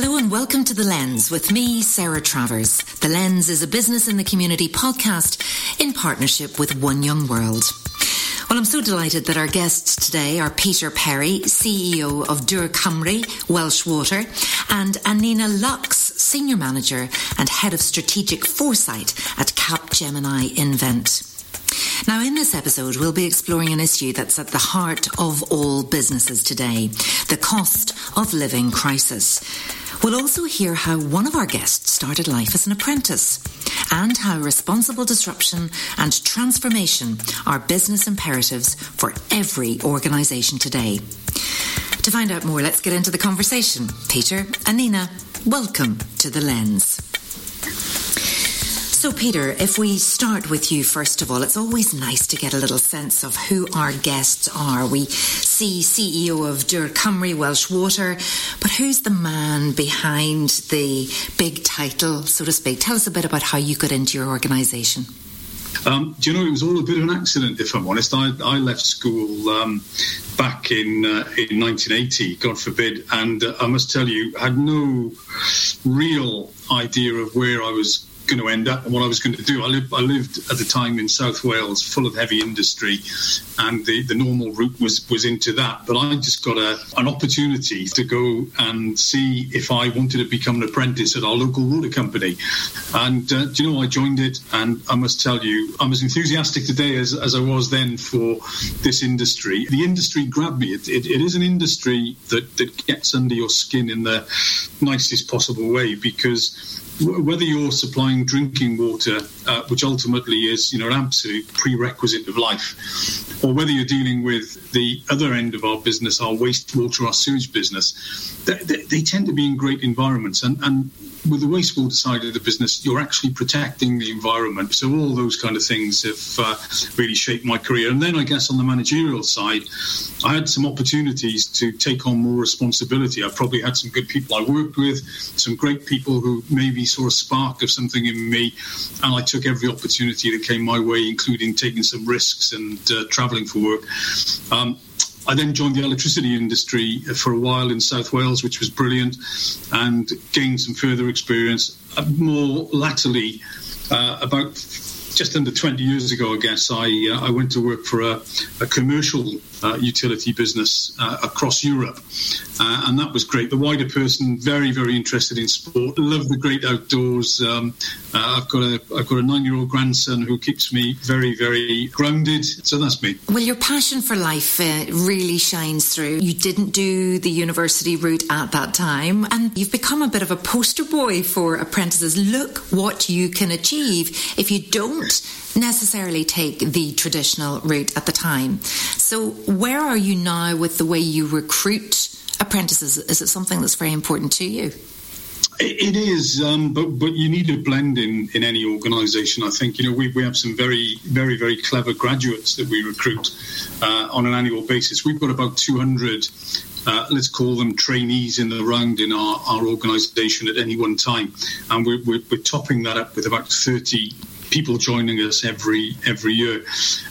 Hello and welcome to The Lens with me, Sarah Travers. The Lens is a business in the community podcast in partnership with One Young World. Well, I'm so delighted that our guests today are Peter Perry, CEO of Dŵr Cymru, Welsh Water, and Annina Lux, Senior Manager and Head of Strategic Foresight at Capgemini Invent. Now, in this episode, we'll be exploring an issue that's at the heart of all businesses today the cost of living crisis. We'll also hear how one of our guests started life as an apprentice and how responsible disruption and transformation are business imperatives for every organisation today. To find out more, let's get into the conversation. Peter and Nina, welcome to The Lens. So, Peter, if we start with you first of all, it's always nice to get a little sense of who our guests are. We see CEO of Dŵr Cymru Welsh Water, but who's the man behind the big title, so to speak? Tell us a bit about how you got into your organisation. Um, do you know, it was all a bit of an accident, if I'm honest. I, I left school um, back in uh, in 1980, God forbid, and uh, I must tell you, had no real idea of where I was going to end up and what I was going to do. I lived, I lived at the time in South Wales, full of heavy industry, and the, the normal route was, was into that. But I just got a, an opportunity to go and see if I wanted to become an apprentice at our local water company. And uh, do you know, I joined it, and I must tell you, I'm as enthusiastic today as, as I was then for this industry. The industry grabbed me. It, it, it is an industry that, that gets under your skin in the nicest possible way because whether you're supplying drinking water, uh, which ultimately is you know an absolute prerequisite of life, or whether you're dealing with the other end of our business, our wastewater, our sewage business, they, they, they tend to be in great environments, and, and with the wastewater side of the business, you're actually protecting the environment. So all those kind of things have uh, really shaped my career. And then I guess on the managerial side, I had some opportunities to take on more responsibility. I probably had some good people I worked with, some great people who maybe saw a spark of something in me, and I took every opportunity that came my way, including taking some risks and uh, travelling for work. Um, I then joined the electricity industry for a while in South Wales, which was brilliant, and gained some further experience. Uh, more latterly, uh, about just under 20 years ago, I guess, I, uh, I went to work for a, a commercial utility business uh, across Europe. Uh, and that was great. The wider person, very, very interested in sport, love the great outdoors. Um, uh, I've got a I've got a nine year old grandson who keeps me very, very grounded. So that's me. Well, your passion for life uh, really shines through. You didn't do the university route at that time, and you've become a bit of a poster boy for apprentices. Look what you can achieve if you don't necessarily take the traditional route at the time. So, where are you now with the way you recruit apprentices? Is it something that's very important to you? It is, um, but but you need a blend in, in any organisation. I think you know we, we have some very very very clever graduates that we recruit uh, on an annual basis. We've got about two hundred. Uh, let's call them trainees in the round in our, our organisation at any one time, and we're, we're, we're topping that up with about 30 people joining us every every year,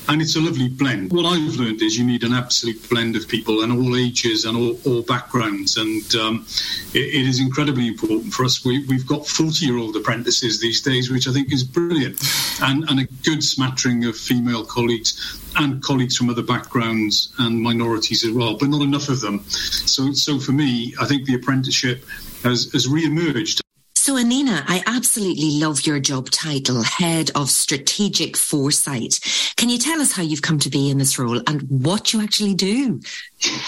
and it's a lovely blend. What I've learned is you need an absolute blend of people and all ages and all, all backgrounds, and um, it, it is incredibly important for us. We, have got forty-year-old apprentices these days, which I think is brilliant, and, and a good smattering of female colleagues and colleagues from other backgrounds and minorities as well, but not enough of them. So, so for me, I think the apprenticeship has, has re-emerged so, Annina, I absolutely love your job title, Head of Strategic Foresight. Can you tell us how you've come to be in this role and what you actually do?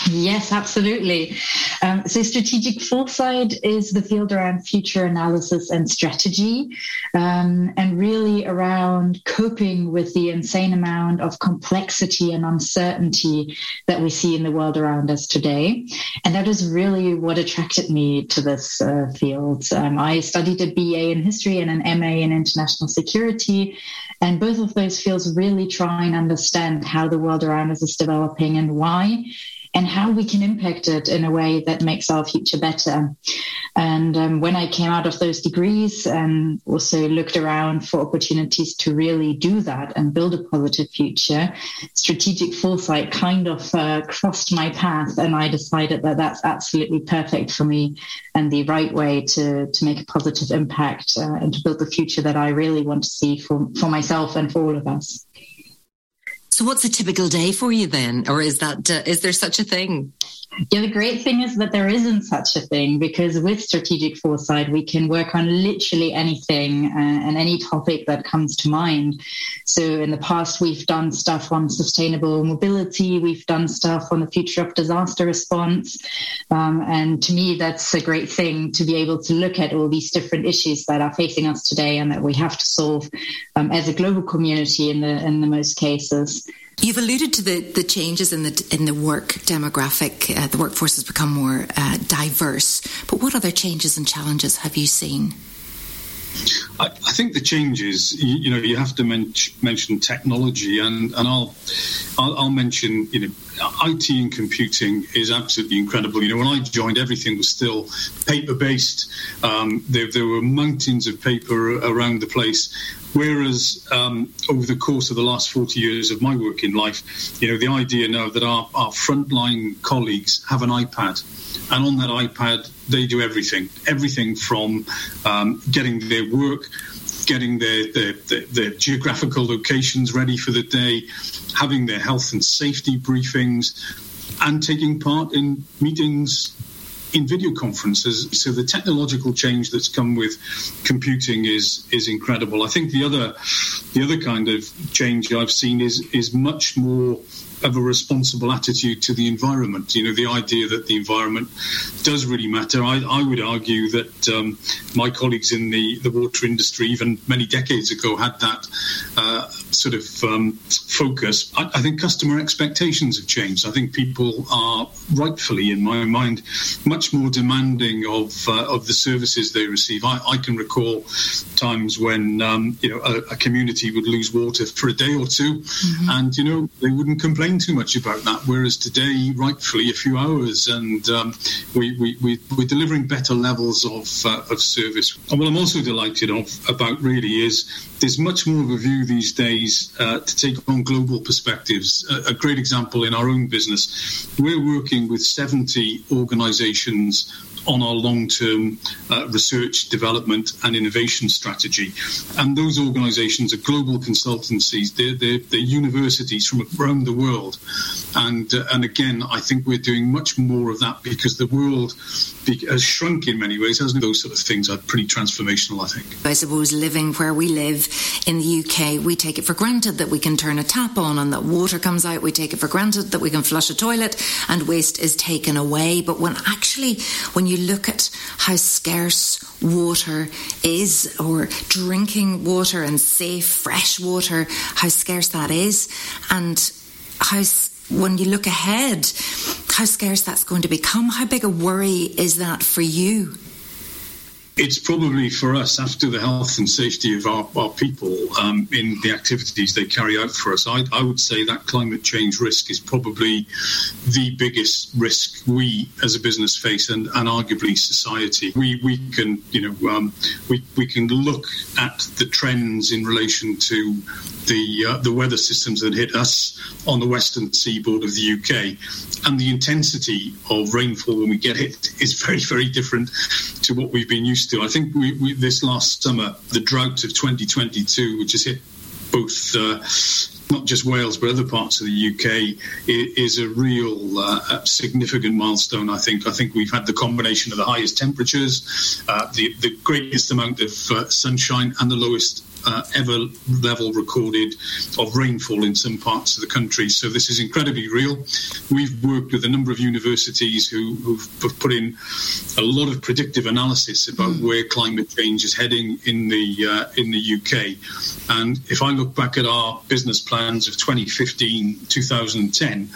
Yes, absolutely. Um, so, strategic foresight is the field around future analysis and strategy, um, and really around coping with the insane amount of complexity and uncertainty that we see in the world around us today. And that is really what attracted me to this uh, field. Um, I studied a BA in history and an MA in international security, and both of those fields really try and understand how the world around us is developing and why and how we can impact it in a way that makes our future better. And um, when I came out of those degrees and also looked around for opportunities to really do that and build a positive future, strategic foresight kind of uh, crossed my path, and I decided that that's absolutely perfect for me and the right way to to make a positive impact uh, and to build the future that I really want to see for for myself and for all of us. So, what's a typical day for you then, or is that uh, is there such a thing? Yeah, the great thing is that there isn't such a thing because with strategic foresight, we can work on literally anything uh, and any topic that comes to mind. So, in the past, we've done stuff on sustainable mobility, we've done stuff on the future of disaster response. Um, and to me, that's a great thing to be able to look at all these different issues that are facing us today and that we have to solve um, as a global community in the in the most cases. You've alluded to the, the changes in the in the work demographic. Uh, the workforce has become more uh, diverse. But what other changes and challenges have you seen? I, I think the changes, you, you, know, you have to men- mention technology, and, and I'll, I'll, I'll mention, you know, IT and computing is absolutely incredible. You know, when I joined, everything was still paper based. Um, there, there, were mountains of paper around the place. Whereas um, over the course of the last 40 years of my working life, you know, the idea now that our, our frontline colleagues have an iPad, and on that iPad, they do everything, everything from um, getting their work, getting their, their, their, their, geographical locations ready for the day, having their health and safety briefings, and taking part in meetings in video conferences. So the technological change that's come with computing is is incredible. I think the other the other kind of change I've seen is is much more of a responsible attitude to the environment. You know, the idea that the environment does really matter. I, I would argue that um, my colleagues in the, the water industry, even many decades ago, had that uh, sort of um, focus. I, I, think customer expectations have changed. I think people are rightfully, in my mind, much more demanding of uh, of the services they receive. I, I can recall times when um, you know a, a, community would lose water for a day or 2 mm-hmm. and you know they wouldn't complain too much about that, whereas today, rightfully, a few hours, and um, we, we, we, are delivering better levels of, uh, of service. And what I'm also delighted of about really is there's much more of a view these days uh, to take on global perspectives. A, a, great example in our own business, we're working with 70 organizations on our long-term uh, research, development, and innovation strategy. And those organisations are global consultancies. They're, they're, they're, universities from around the world. And uh, and again, I think we're doing much more of that because the world has shrunk in many ways, hasn't it? Those sort of things are pretty transformational, I think. I suppose living where we live in the UK, we take it for granted that we can turn a tap on and that water comes out. We take it for granted that we can flush a toilet and waste is taken away. But when actually, when you look at how scarce water is, or drinking water and safe, fresh water, how scarce that is, and how when you look ahead, how scarce that's going to become. How big a worry is that for you? It's probably for us after the health and safety of our, our people um, in the activities they carry out for us. I, I, would say that climate change risk is probably the biggest risk we as a business face and, and arguably society. We, we can, you know, um, we, we can look at the trends in relation to the, uh, the weather systems that hit us on the western seaboard of the UK and the intensity of rainfall when we get hit is very, very different to what we've been used to. I think we, we, this last summer, the drought of 2022, which has hit both uh, not just Wales but other parts of the UK, is a real uh, significant milestone. I think. I think we've had the combination of the highest temperatures, uh, the the greatest amount of uh, sunshine, and the lowest uh, ever level recorded of rainfall in some parts of the country. So this is incredibly real. We've worked with a number of universities who, have put in a lot of predictive analysis about mm. where climate change is heading in the uh, in the UK. And if I look back at our business plans of 2015, 2010,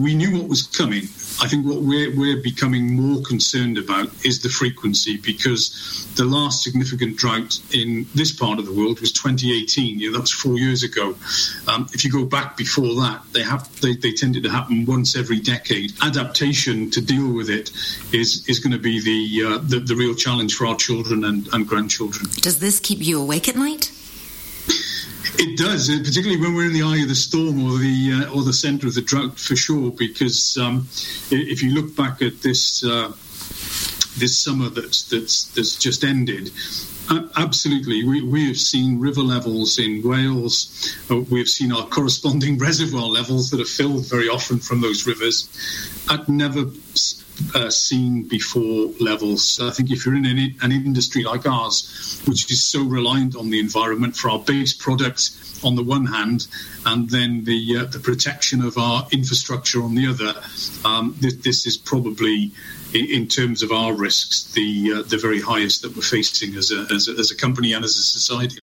we knew what was coming I think what we're, we're becoming more concerned about is the frequency because the last significant drought in this part of the world was 2018. You know, that was four years ago. Um, if you go back before that, they have they, they tended to happen once every decade. Adaptation to deal with it is is going to be the, uh, the, the real challenge for our children and, and grandchildren. Does this keep you awake at night? It does, uh, particularly when we're in the eye of the storm or the uh, or the centre of the drought, for sure. Because um, if you look back at this uh, this summer that's that's that's just ended, absolutely, we, we have seen river levels in Wales. Uh, we have seen our corresponding reservoir levels that are filled very often from those rivers at never uh, seen before levels. I think if you're in any, an industry like ours, which is so reliant on the environment for our base products on the one hand, and then the uh, the protection of our infrastructure on the other, um, this, is probably. In, in terms of our risks, the uh, the very highest that we're facing as a, as a, as a company and as a society.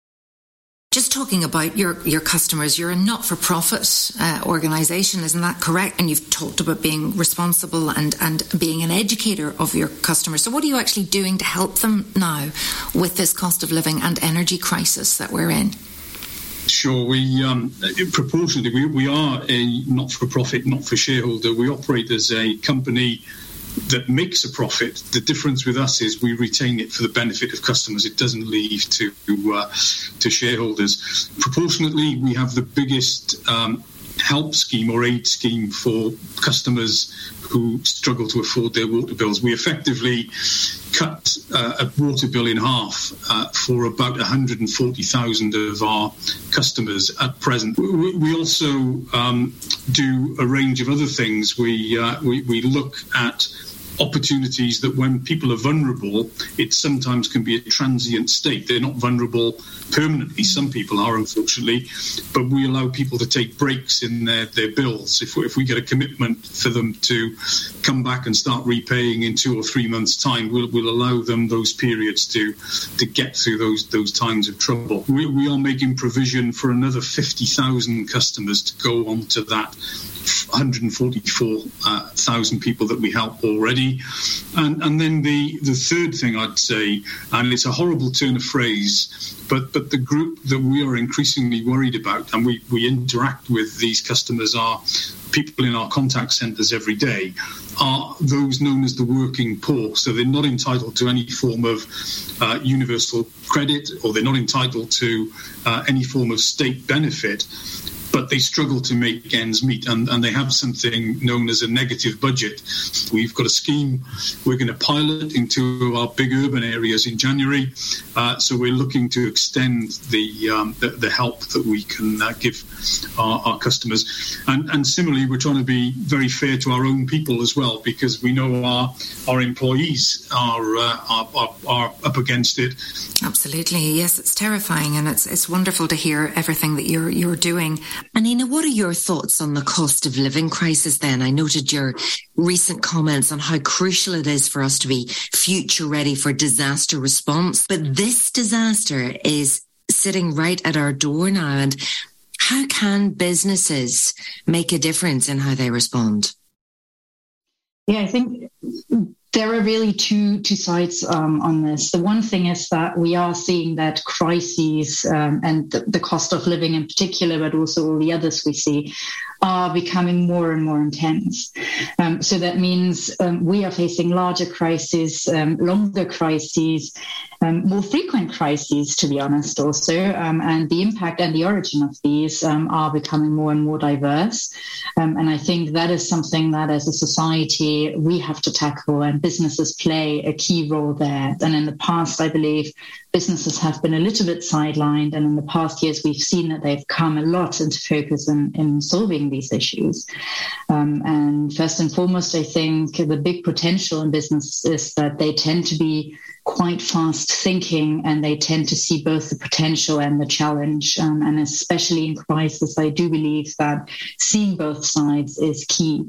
Just talking about your, your customers, you're a not for profit uh, organisation, isn't that correct? And you've talked about being responsible and, and being an educator of your customers. So, what are you actually doing to help them now with this cost of living and energy crisis that we're in? Sure, we um, proportionally we, we are a not for profit, not for shareholder. We operate as a company that makes a profit. The difference with us is we retain it for the benefit of customers. It doesn't leave to uh, to shareholders. Proportionately, we have the biggest um, help scheme or aid scheme for customers who struggle to afford their water bills. We effectively cut uh, a water bill in half uh, for about 140,000 of our customers at present. We, we also um, do a range of other things. We, uh, we, we look at opportunities that when people are vulnerable, it sometimes can be a transient state. They're not vulnerable permanently. Mm-hmm. Some people are, unfortunately, but we allow people to take breaks in their, their bills. If we, if we get a commitment for them to come back and start repaying in two or three months' time, we'll, we'll allow them those periods to to get through those those times of trouble. We, we are making provision for another 50,000 customers to go on to that 144,000 uh, people that we help already. And, and then the, the third thing I'd say, and it's a horrible turn of phrase, but, but the group that we are increasingly worried about, and we, we interact with these customers, are people in our contact centres every day, are those known as the working poor. So they're not entitled to any form of uh, universal credit or they're not entitled to uh, any form of state benefit but they struggle to make ends meet and, and they have something known as a negative budget. We've got a scheme we're going to pilot into our big urban areas in January. Uh, so we're looking to extend the, um, the, the, help that we can uh, give our, our, customers. And, and similarly, we're trying to be very fair to our own people as well because we know our, our employees are, uh, are, are, are up against it. Absolutely. Yes, it's terrifying and it's, it's wonderful to hear everything that you're, you're doing. Annina, what are your thoughts on the cost of living crisis then? I noted your recent comments on how crucial it is for us to be future ready for disaster response. But this disaster is sitting right at our door now. And how can businesses make a difference in how they respond? Yeah, I think there are really two two sides um, on this. The one thing is that we are seeing that crises um, and the, the, cost of living in particular, but also all the others we see, are becoming more and more intense. Um, so that means um, we are facing larger crises, um, longer crises, um, more frequent crises, to be honest, also. Um, and the impact and the origin of these um, are becoming more and more diverse. and I think that is something that as a society we have to tackle, and businesses play a key role there. And in the past, I believe businesses have been a little bit sidelined. And in the past years, we've seen that they've come a lot into focus in, in solving these issues. Um, and first and foremost, I think the big potential in business is that they tend to be quite fast thinking and they tend to see both the potential and the challenge. Um, and especially in crisis, I do believe that seeing both sides is key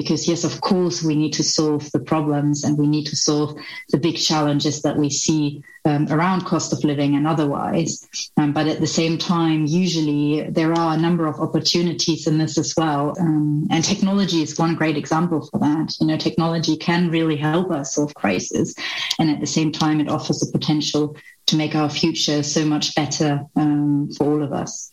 Because yes, of course, we need to solve the problems and we need to solve the big challenges that we see um, around cost of living and otherwise. Um, but at the same time, usually there are a number of opportunities in this as well. Um, and technology is one great example for that. You know, technology can really help us solve crises. And at the same time, it offers a potential to make our future so much better um, for all of us.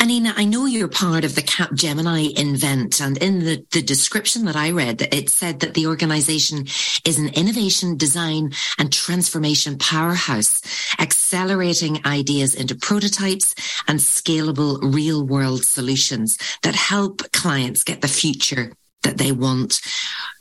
Annina, I know you're part of the Capgemini Invent, and in the, the description that I read, it said that the organization is an innovation, design, and transformation powerhouse, accelerating ideas into prototypes and scalable real world solutions that help clients get the future that they want.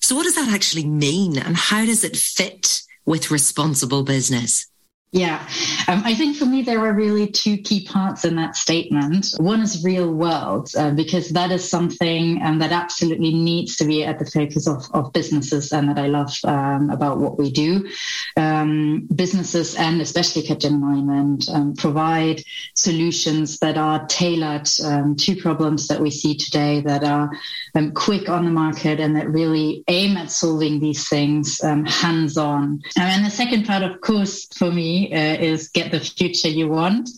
So what does that actually mean and how does it fit with responsible business? Yeah, um, I think for me, there are really two key parts in that statement. One is real world, uh, because that is something um, that absolutely needs to be at the focus of, of businesses and that I love um, about what we do. Um, businesses and especially Capgemini um, provide solutions that are tailored um, to problems that we see today that are quick on the market and that really aim at solving these things hands on. And the second part, of course, for me, uh, is get the future you want.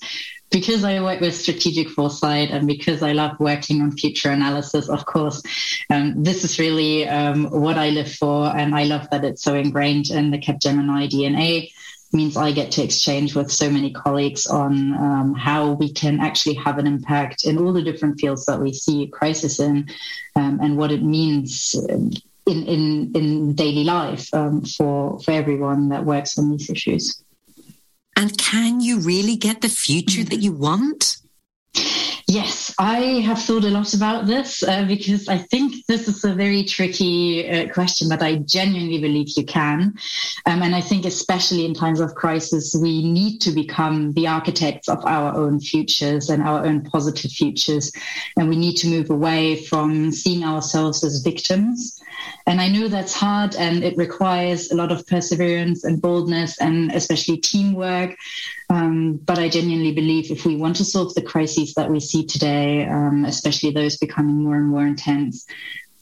Because I work with strategic foresight and because I love working on future analysis, of course, um, this is really um, what I live for. And I love that it's so ingrained in the Capgemini DNA means I get to exchange with so many colleagues on um, how we can actually have an impact in all the different fields that we see crisis in um, and what it means in, in, in daily life um, for, for everyone that works on these issues. And can you really get the future that you want? Yes, I have thought a lot about this uh, because I think this is a very tricky uh, question, but I genuinely believe you can. Um, and I think, especially in times of crisis, we need to become the architects of our own futures and our own positive futures. And we need to move away from seeing ourselves as victims. And I know that's hard and it requires a lot of perseverance and boldness and especially teamwork. Um, but I genuinely believe if we want to solve the crises that we see today, um, especially those becoming more and more intense,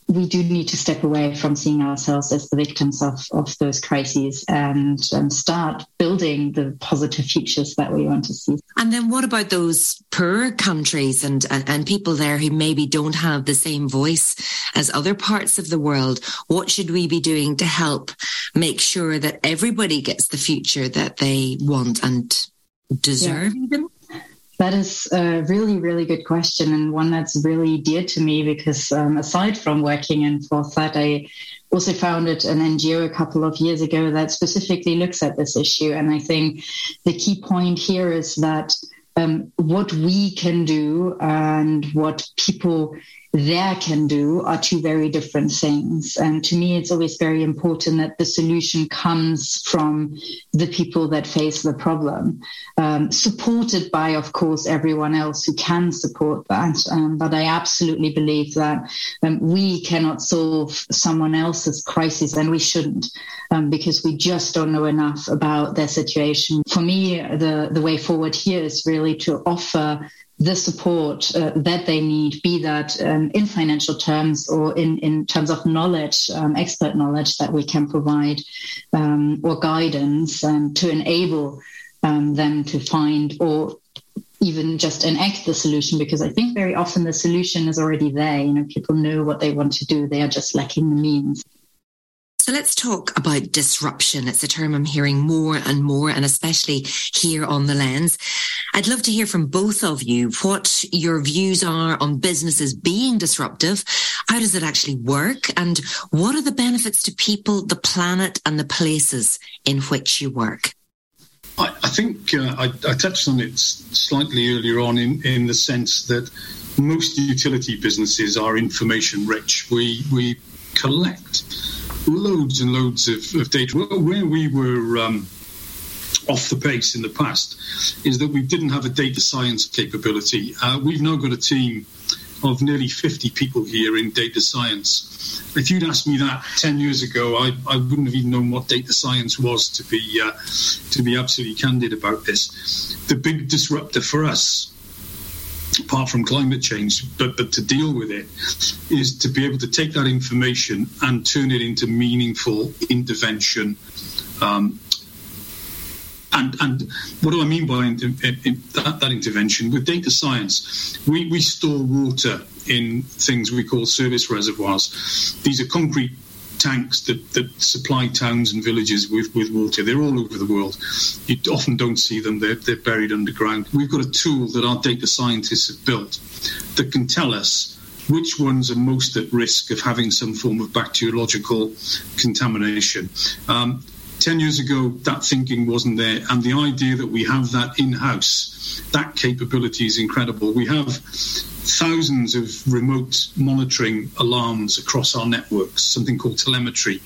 we do need to step away from seeing ourselves as the victims of, of those crises and start building the positive futures that we want to see. And then what about those poor countries and, and, and people there who maybe don't have the same voice as other parts of the world? What should we be doing to help make sure that everybody gets the future that they want and deserve yeah. even? That is a really, really good question, and one that's really dear to me because um, aside from working in Foresight, I also founded an NGO a couple of years ago that specifically looks at this issue. And I think the key point here is that um, what we can do and what people there can do are two very different things. And to me, it's always very important that the solution comes from the people that face the problem, um, supported by, of course, everyone else who can support that. Um, but I absolutely believe that um, we cannot solve someone else's crisis, and we shouldn't, um, because we just don't know enough about their situation. For me, the the way forward here is really to offer the support uh, that they need, be that um, in financial terms or in, in terms of knowledge, um, expert knowledge that we can provide, um, or guidance um, to enable um, them to find or even just enact the solution because I think very often the solution is already there. You know, people know what they want to do, they are just lacking the means. So let's talk about disruption. It's a term I'm hearing more and more, and especially here on the lens. I'd love to hear from both of you what your views are on businesses being disruptive. How does it actually work? And what are the benefits to people, the planet, and the places in which you work? I, I think uh, I, I, touched on it slightly earlier on in, in the sense that most utility businesses are information rich. We, we collect loads and loads of, of data. Where we were um, off the pace in the past is that we didn't have a data science capability. Uh, we've now got a team of nearly 50 people here in data science. If you'd asked me that 10 years ago, I, I wouldn't have even known what data science was, to be, uh, to be absolutely candid about this. The big disruptor for us apart from climate change, but, but to deal with it is to be able to take that information and turn it into meaningful intervention. Um, and, and what do I mean by in, in, in that, that, intervention? With data science, we, we store water in things we call service reservoirs. These are concrete tanks that, that supply towns and villages with, with water. They're all over the world. You often don't see them, they're, they're buried underground. We've got a tool that our data scientists have built that can tell us which ones are most at risk of having some form of bacteriological contamination. Um, 10 years ago, that thinking wasn't there. And the idea that we have that in house, that capability is incredible. We have thousands of remote monitoring alarms across our networks, something called telemetry.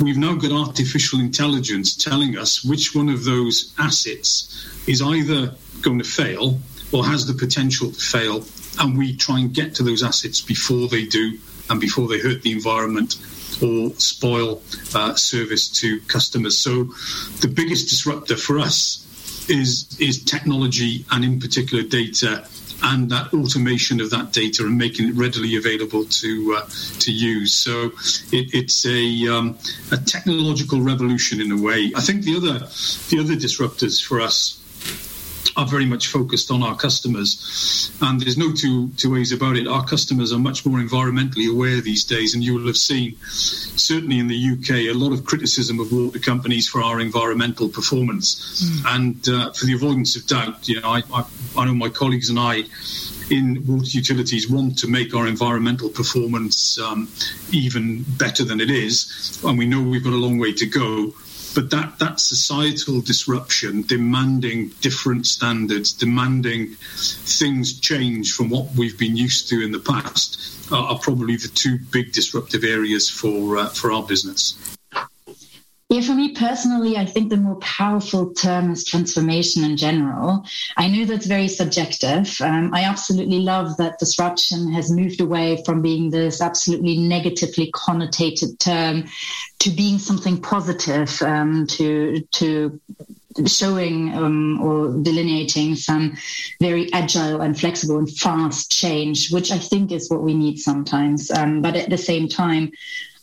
We've now got artificial intelligence telling us which one of those assets is either going to fail or has the potential to fail. And we try and get to those assets before they do and before they hurt the environment or spoil uh, service to customers. So the biggest disruptor for us is is technology and in particular data and that automation of that data and making it readily available to uh, to use. So it, it's a um, a technological revolution in a way. I think the other the other disruptors for us are very much focused on our customers. And there's no two, two ways about it. Our customers are much more environmentally aware these days, and you will have seen, certainly in the UK, a lot of criticism of water companies for our environmental performance. Mm. And uh, for the avoidance of doubt, you know, I, I, I know my colleagues and I in water utilities want to make our environmental performance um, even better than it is, and we know we've got a long way to go but that that societal disruption demanding different standards demanding things change from what we've been used to in the past are, are probably the two big disruptive areas for uh, for our business yeah, for me personally, I think the more powerful term is transformation in general. I know that's very subjective. Um, I absolutely love that disruption has moved away from being this absolutely negatively connotated term to being something positive, um, to to showing um, or delineating some very agile and flexible and fast change, which I think is what we need sometimes. Um, but at the same time,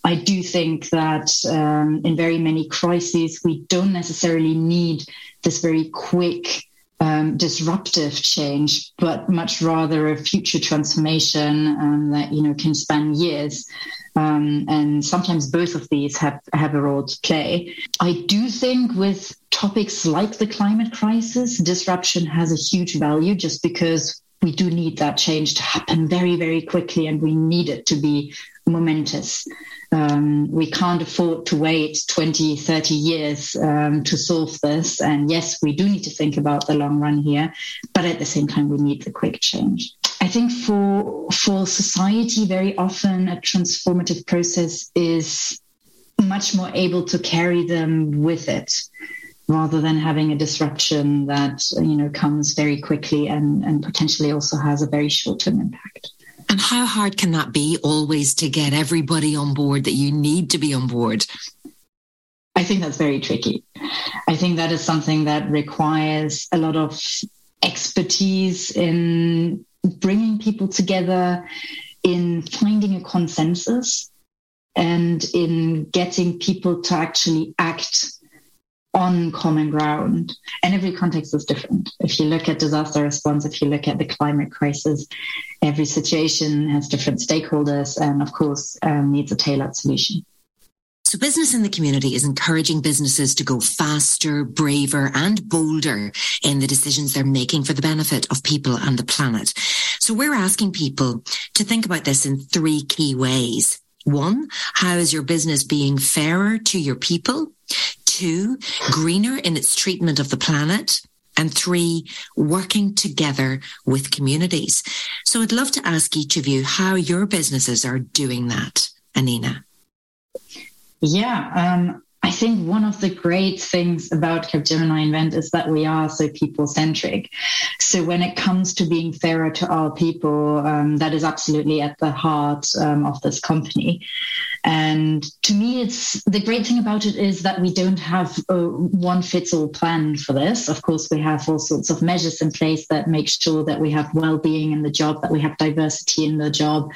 I do think that um, in very many crises, we don't necessarily need this very quick um, disruptive change, but much rather a future transformation um, that you know can span years. Um, and sometimes both of these have, have a role to play. I do think with topics like the climate crisis, disruption has a huge value just because we do need that change to happen very, very quickly, and we need it to be momentous. Um, we can't afford to wait 20, 30 years um, to solve this. And yes, we do need to think about the long run here, but at the same time, we need the quick change. I think for for society, very often a transformative process is much more able to carry them with it rather than having a disruption that you know comes very quickly and, and potentially also has a very short-term impact. And how hard can that be always to get everybody on board that you need to be on board? I think that's very tricky. I think that is something that requires a lot of expertise in bringing people together, in finding a consensus, and in getting people to actually act on common ground. And every context is different. If you look at disaster response, if you look at the climate crisis, every situation has different stakeholders and, of course, um, needs a tailored solution. So business in the community is encouraging businesses to go faster, braver and bolder in the decisions they're making for the benefit of people and the planet. So we're asking people to think about this in three key ways. One, how is your business being fairer to your people? Two, greener in its treatment of the planet. And three, working together with communities. So I'd love to ask each of you how your businesses are doing that, Annina. Yeah, um, I think one of the great things about Capgemini Invent is that we are so people centric. So when it comes to being fairer to our people, um, that is absolutely at the heart um, of this company. And to me, it's the great thing about it is that we don't have a one fits all plan for this. Of course, we have all sorts of measures in place that make sure that we have well-being in the job, that we have diversity in the job,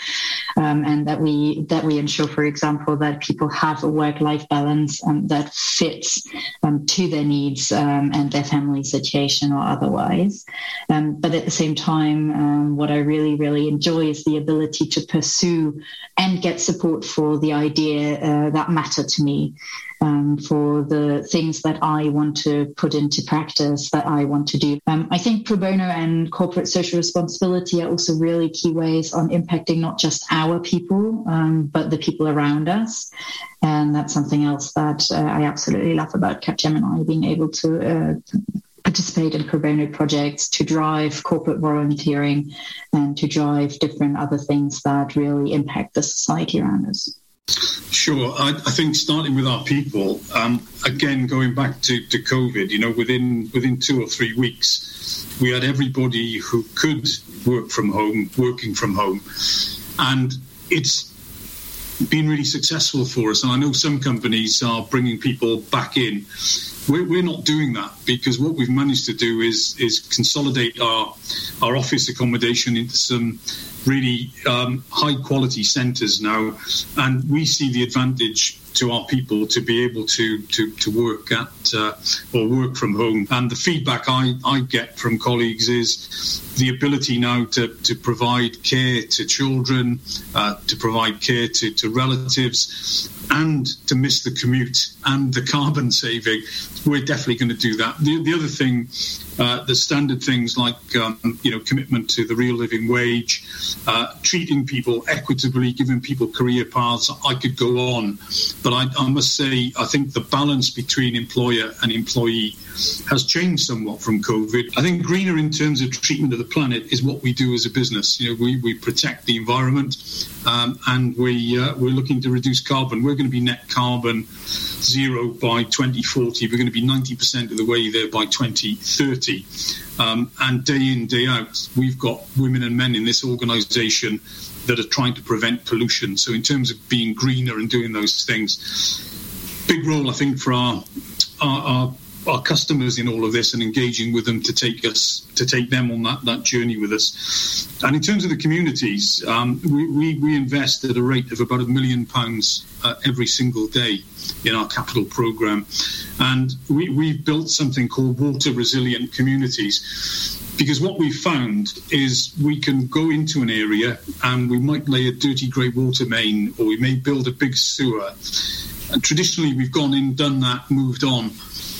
um, and that we that we ensure, for example, that people have a work-life balance um, that fits um, to their needs um, and their family situation or otherwise. Um, but at the same time, um, what I really, really enjoy is the ability to pursue and get support for the idea uh, that matter to me. Um, for the things that I want to put into practice, that I want to do. Um, I think pro bono and corporate social responsibility are also really key ways on impacting not just our people, um, but the people around us. And that's something else that uh, I absolutely love about Capgemini, being able to uh, participate in pro bono projects, to drive corporate volunteering, and to drive different other things that really impact the society around us. Sure. I, I, think starting with our people, um, again, going back to, to COVID, you know, within within two or three weeks, we had everybody who could work from home, working from home. And it's been really successful for us. And I know some companies are bringing people back in. We're, we're, not doing that because what we've managed to do is is consolidate our our office accommodation into some really um, high quality centres now, and we see the advantage to our people to be able to to, to work at uh, or work from home. And the feedback I, I get from colleagues is the ability now to, to provide care to children, uh, to provide care to, to relatives, and to miss the commute and the carbon saving. We're definitely going to do that. The, the other thing uh, the standard things like um, you know commitment to the real living wage, uh, treating people equitably, giving people career paths. I could go on, but I, I, must say I think the balance between employer and employee has changed somewhat from COVID. I think greener in terms of treatment of the planet is what we do as a business. You know, we, we protect the environment um, and we uh, we're looking to reduce carbon. We're going to be net carbon zero by 2040. We're going to be 90% of the way there by 2030. Um, and day in, day out, we've got women and men in this organisation that are trying to prevent pollution. So, in terms of being greener and doing those things, big role, I think, for our, our, our our customers in all of this and engaging with them to take us to take them on that, that journey with us. And in terms of the communities, um, we, we, we, invest at a rate of about a million pounds uh, every single day in our capital program. And we, we've built something called water resilient communities. Because what we've found is we can go into an area and we might lay a dirty grey water main or we may build a big sewer. And traditionally, we've gone in, done that, moved on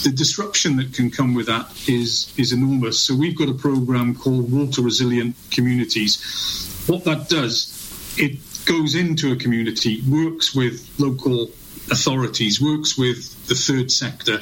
the disruption that can come with that is is enormous. So we've got a program called Water Resilient Communities. What that does, it goes into a community, works with local authorities, works with the third sector,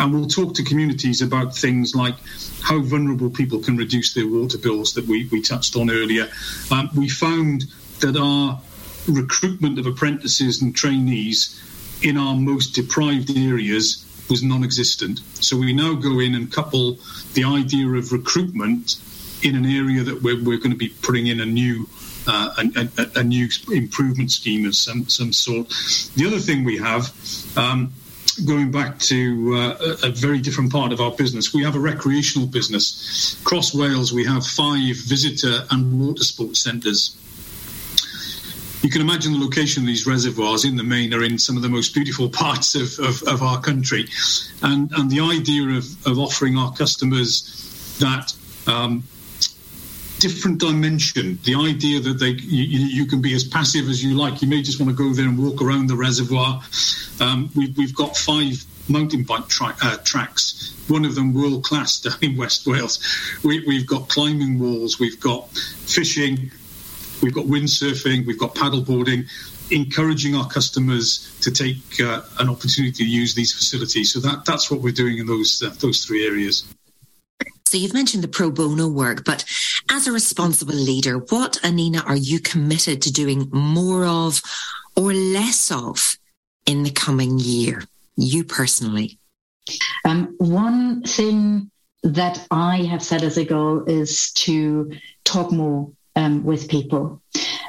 and we'll talk to communities about things like how vulnerable people can reduce their water bills that we, we touched on earlier. Um, we found that our recruitment of apprentices and trainees in our most deprived areas was non-existent. So we now go in and couple the idea of recruitment in an area that we're, we're going to be putting in a new uh, a, a, a, new improvement scheme of some some sort. The other thing we have. Um, going back to uh, a very different part of our business, we have a recreational business. Across Wales, we have five visitor and water sports centres you can imagine the location of these reservoirs in the main are in some of the most beautiful parts of, of, of our country. And, and the idea of, of offering our customers that um, different dimension, the idea that they you, you, can be as passive as you like. You may just want to go there and walk around the reservoir. Um, we, we've got five mountain bike tra- uh, tracks. One of them world class down in West Wales. We, have got climbing walls, we've got fishing, We've got windsurfing, we've got paddleboarding, encouraging our customers to take uh, an opportunity to use these facilities. So that, that's what we're doing in those uh, those three areas. So you've mentioned the pro bono work, but as a responsible leader, what Annina are you committed to doing more of or less of in the coming year? You personally. Um, one thing that I have set as a goal is to talk more um, with people.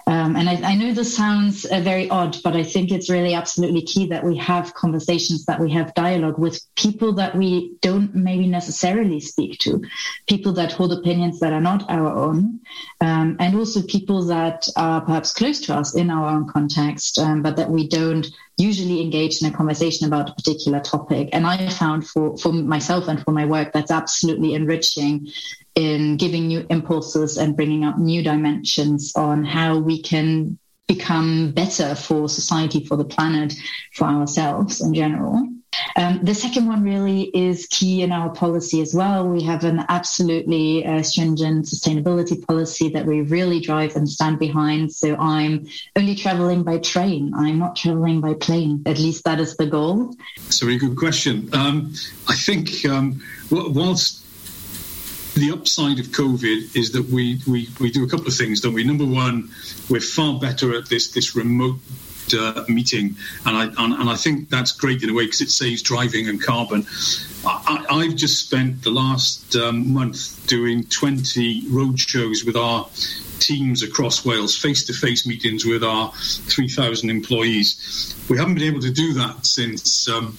Um, and I, I, know this sounds uh, very odd, but I think it's really absolutely key that we have conversations, that we have dialogue with people that we don't maybe necessarily speak to, people that hold opinions that are not our own, um, and also people that are perhaps close to us in our own context, um, but that we don't usually engaged in a conversation about a particular topic. And I found for, for myself and for my work that's absolutely enriching in giving new impulses and bringing up new dimensions on how we can become better for society, for the planet, for ourselves in general. Um, the second one really is key in our policy as well. We have an absolutely uh, stringent sustainability policy that we really drive and stand behind. So I'm only traveling by train. I'm not traveling by plane. At least that is the goal. It's a very good question. Um, I think um, whilst the upside of COVID is that we, we, we do a couple of things, don't we? Number one, we're far better at this this remote uh, meeting, and I and, and, I think that's great in a way because it saves driving and carbon. I, have just spent the last um, month doing 20 road shows with our teams across Wales, face to face meetings with our 3,000 employees. We haven't been able to do that since. Um,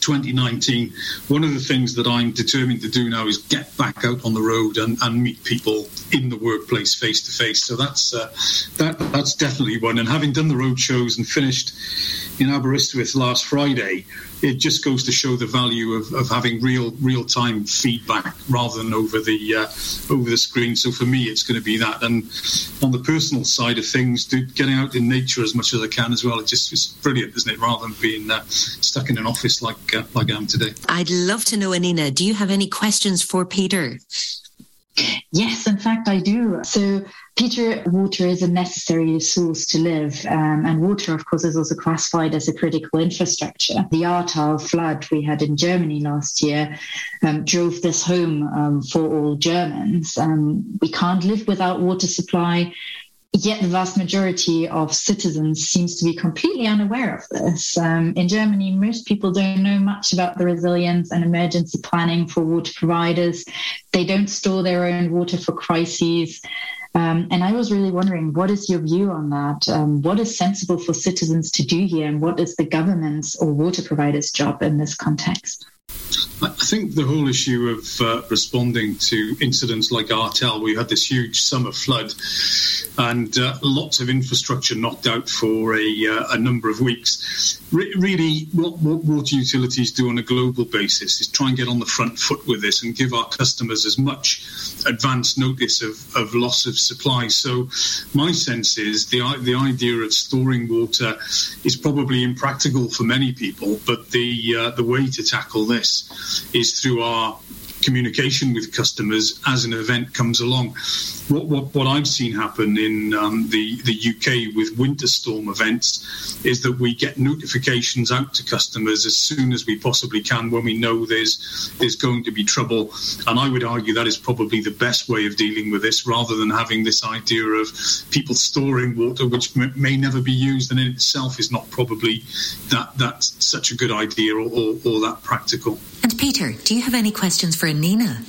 2019, one of the things that I'm determined to do now is get back out on the road and, and meet people in the workplace face to face. So that's uh, that that's definitely one. And having done the road shows and finished in Aberystwyth last Friday, it just goes to show the value of, of having real real time feedback rather than over the uh, over the screen. So for me, it's going to be that. And on the personal side of things, do, getting out in nature as much as I can as well. It just it's brilliant, isn't it? Rather than being uh, stuck in an office like uh, like I am today. I'd love to know, Annina. Do you have any questions for Peter? Yes, in fact, I do. So, Water is a necessary source to live, um, and water, of course, is also classified as a critical infrastructure. The Ahrtal flood we had in Germany last year um, drove this home um, for all Germans. Um, we can't live without water supply. Yet the vast majority of citizens seems to be completely unaware of this. Um, in Germany, most people don't know much about the resilience and emergency planning for water providers. They don't store their own water for crises. Um, and I was really wondering, what is your view on that? Um, what is sensible for citizens to do here, and what is the government's or water providers' job in this context? I think the whole issue of uh, responding to incidents like Ahrtal, we had this huge summer flood and uh, lots of infrastructure knocked out for a, uh, a number of weeks. Re- really, what, what, water utilities do on a global basis is try and get on the front foot with this and give our customers as much advance notice of, of loss of supply. So, my sense is the, the idea of storing water is probably impractical for many people, but the, uh, the way to tackle this is through our communication with customers as an event comes along. What, what, what I've seen happen in um, the, the UK with winter storm events is that we get notifications out to customers as soon as we possibly can when we know there's, there's going to be trouble. And I would argue that is probably the best way of dealing with this rather than having this idea of people storing water which m- may never be used and in itself is not probably that, that's such a good idea or, or, or that practical. And Peter, do you have any questions for Annina?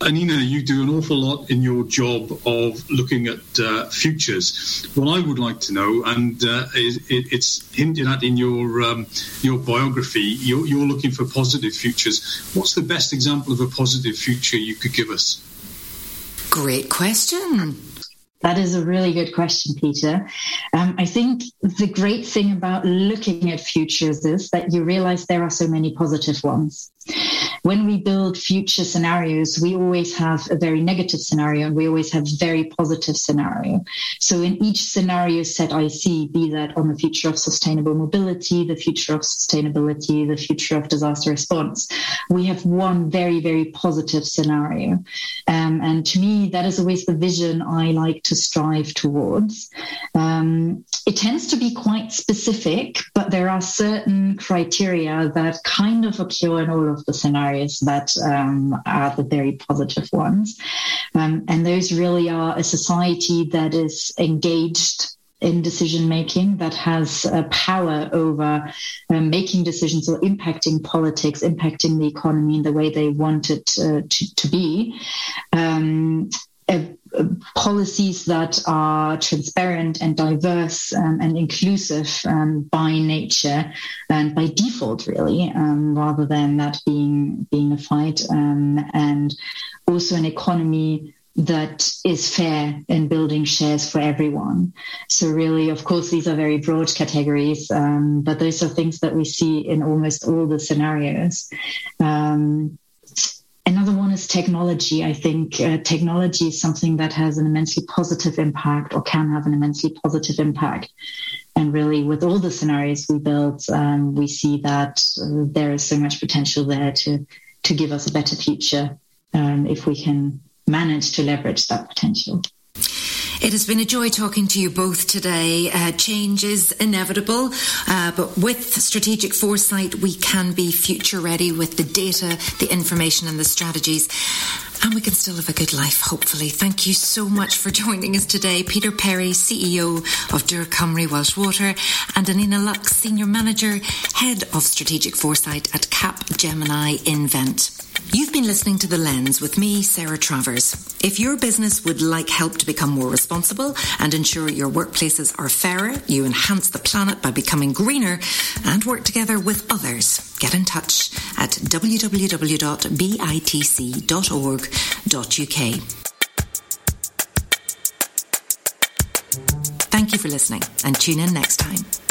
Annina, you do an awful lot in your job of looking at uh, futures. What I would like to know, and uh, it, it's hinted at in your um, your biography, you're, you're looking for positive futures. What's the best example of a positive future you could give us? Great question. That is a really good question, Peter. Um, I think the great thing about looking at futures is that you realize there are so many positive ones when we build future scenarios, we always have a very negative scenario and we always have very positive scenario. So in each scenario set I see, be that on the future of sustainable mobility, the future of sustainability, the future of disaster response, we have one very, very positive scenario. Um, and to me, that is always the vision I like to strive towards. Um, it tends to be quite specific, but there are certain criteria that kind of occur in all of the scenarios that um, are the very positive ones. Um, and those really are a society that is engaged in decision making that has uh, power over uh, making decisions or impacting politics, impacting the economy in the way they want it uh, to, to, be. Um, a policies that are transparent and diverse um, and inclusive um, by nature and by default, really, um, rather than that being being a fight, um, and also an economy that is fair in building shares for everyone. So really, of course, these are very broad categories, um, but those are things that we see in almost all the scenarios. Um, Another one is technology. I think uh, technology is something that has an immensely positive impact or can have an immensely positive impact. And really, with all the scenarios we build, um, we see that uh, there is so much potential there to to give us a better future um, if we can manage to leverage that potential. It has been a joy talking to you both today. Uh, change is inevitable, uh, but with strategic foresight, we can be future ready with the data, the information, and the strategies. And we can still have a good life, hopefully. Thank you so much for joining us today. Peter Perry, CEO of Dŵr Cymru Welsh Water, and Annina Lux, Senior Manager, Head of Strategic Foresight at Cap Gemini Invent. You've been listening to The Lens with me, Sarah Travers. If your business would like help to become more responsible and ensure your workplaces are fairer, you enhance the planet by becoming greener and work together with others, get in touch at Thank you for listening and tune in next time.